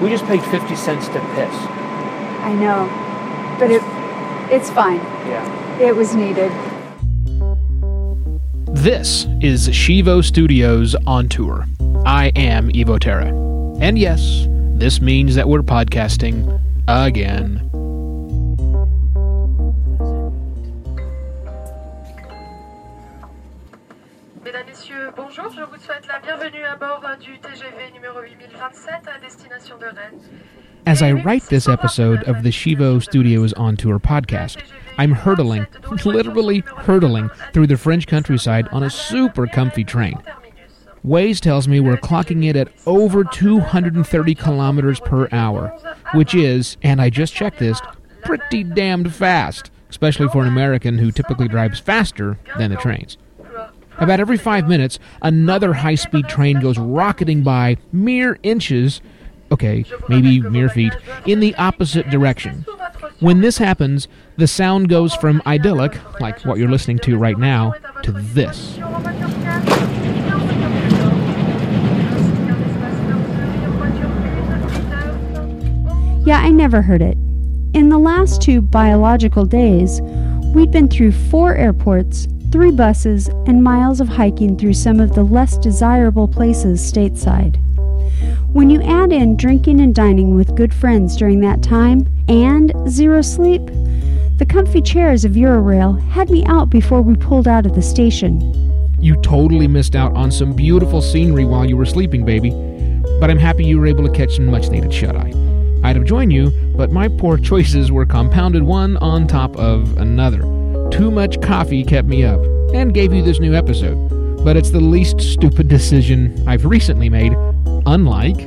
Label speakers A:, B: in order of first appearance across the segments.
A: We just paid 50 cents to piss.
B: I know, but it it's fine.
A: Yeah.
B: It was needed.
C: This is Shivo Studios on tour. I am Evo Terra. And yes, this means that we're podcasting again.
D: Bonjour. Je vous souhaite la bienvenue à bord du TGV numéro 8027 à destination de Rennes.
C: As I write this episode of the Shivo Studios on Tour podcast, I'm hurtling, literally hurtling, through the French countryside on a super comfy train. Waze tells me we're clocking it at over 230 kilometers per hour, which is, and I just checked this, pretty damned fast, especially for an American who typically drives faster than the trains. About every five minutes, another high speed train goes rocketing by mere inches, okay, maybe mere feet, in the opposite direction. When this happens, the sound goes from idyllic, like what you're listening to right now, to this.
B: Yeah, I never heard it. In the last two biological days, we'd been through four airports, three buses, and miles of hiking through some of the less desirable places stateside. When you add in drinking and dining with good friends during that time and zero sleep, the comfy chairs of Eurail had me out before we pulled out of the station.
C: You totally missed out on some beautiful scenery while you were sleeping, baby. But I'm happy you were able to catch some much needed shut eye. I'd have joined you, but my poor choices were compounded one on top of another. Too much coffee kept me up, and gave you this new episode. But it's the least stupid decision I've recently made, unlike.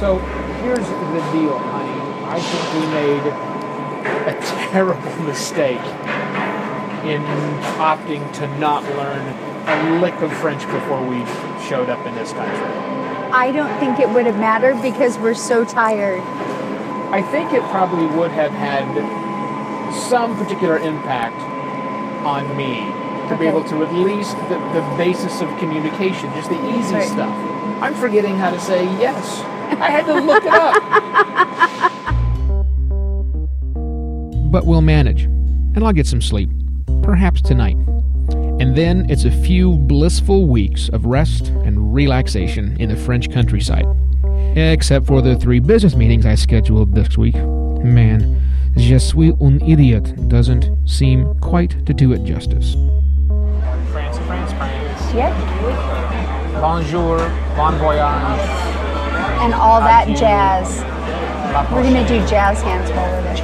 A: So here's the deal, honey. I think we made a terrible mistake in opting to not learn a lick of French before we showed up in this country.
B: I don't think it would have mattered because we're so tired.
A: I think it probably would have had some particular impact on me to be able to at least the, the basis of communication, just the easy
B: Right.
A: stuff. I'm forgetting how to say yes. I had to look it up.
C: But we'll manage, and I'll get some sleep. Perhaps tonight. And then it's a few blissful weeks of rest and relaxation in the French countryside. Except for the three business meetings I scheduled this week. Man, je suis un idiot doesn't seem quite to do it justice.
A: France, France, France.
B: Yep.
A: Bonjour, bon voyage.
B: And all that
A: Adieu.
B: jazz. We're going to do jazz hands while we're there.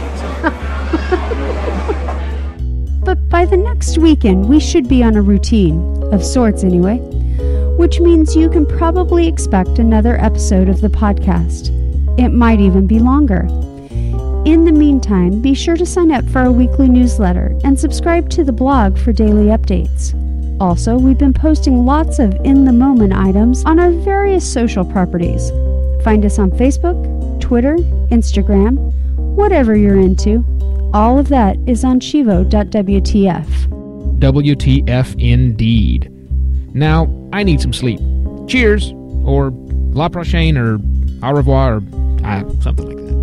B: but by the next weekend, we should be on a routine, of sorts anyway, which means you can probably expect another episode of the podcast. It might even be longer. In the meantime, be sure to sign up for our weekly newsletter and subscribe to the blog for daily updates. Also, we've been posting lots of in the moment items on our various social properties. Find us on Facebook, Twitter, Instagram, whatever you're into. All of that is on shivo.wtf.
C: WTF indeed. Now, I need some sleep. Cheers, or la prochaine, or au revoir, or uh, something like that.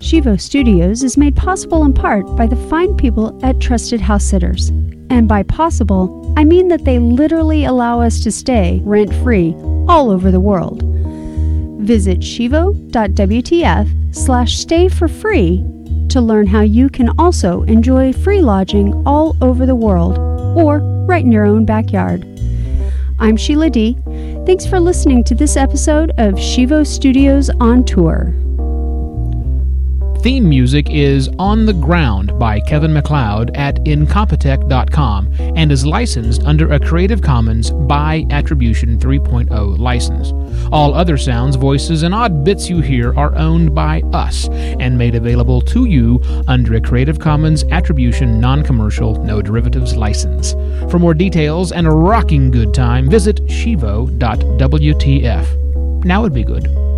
B: Shivo Studios is made possible in part by the fine people at Trusted House Sitters. And by possible, I mean that they literally allow us to stay rent free all over the world. Visit shivo.wtf slash stay for free to learn how you can also enjoy free lodging all over the world or right in your own backyard. I'm Sheila Dee Thanks for listening to this episode of Shivo Studios on Tour.
C: Theme music is On the Ground by Kevin MacLeod at Incompetech.com and is licensed under a Creative Commons by Attribution 3.0 license. All other sounds, voices, and odd bits you hear are owned by us and made available to you under a Creative Commons Attribution Non Commercial No Derivatives license. For more details and a rocking good time, visit shivo.wtf. Now would be good.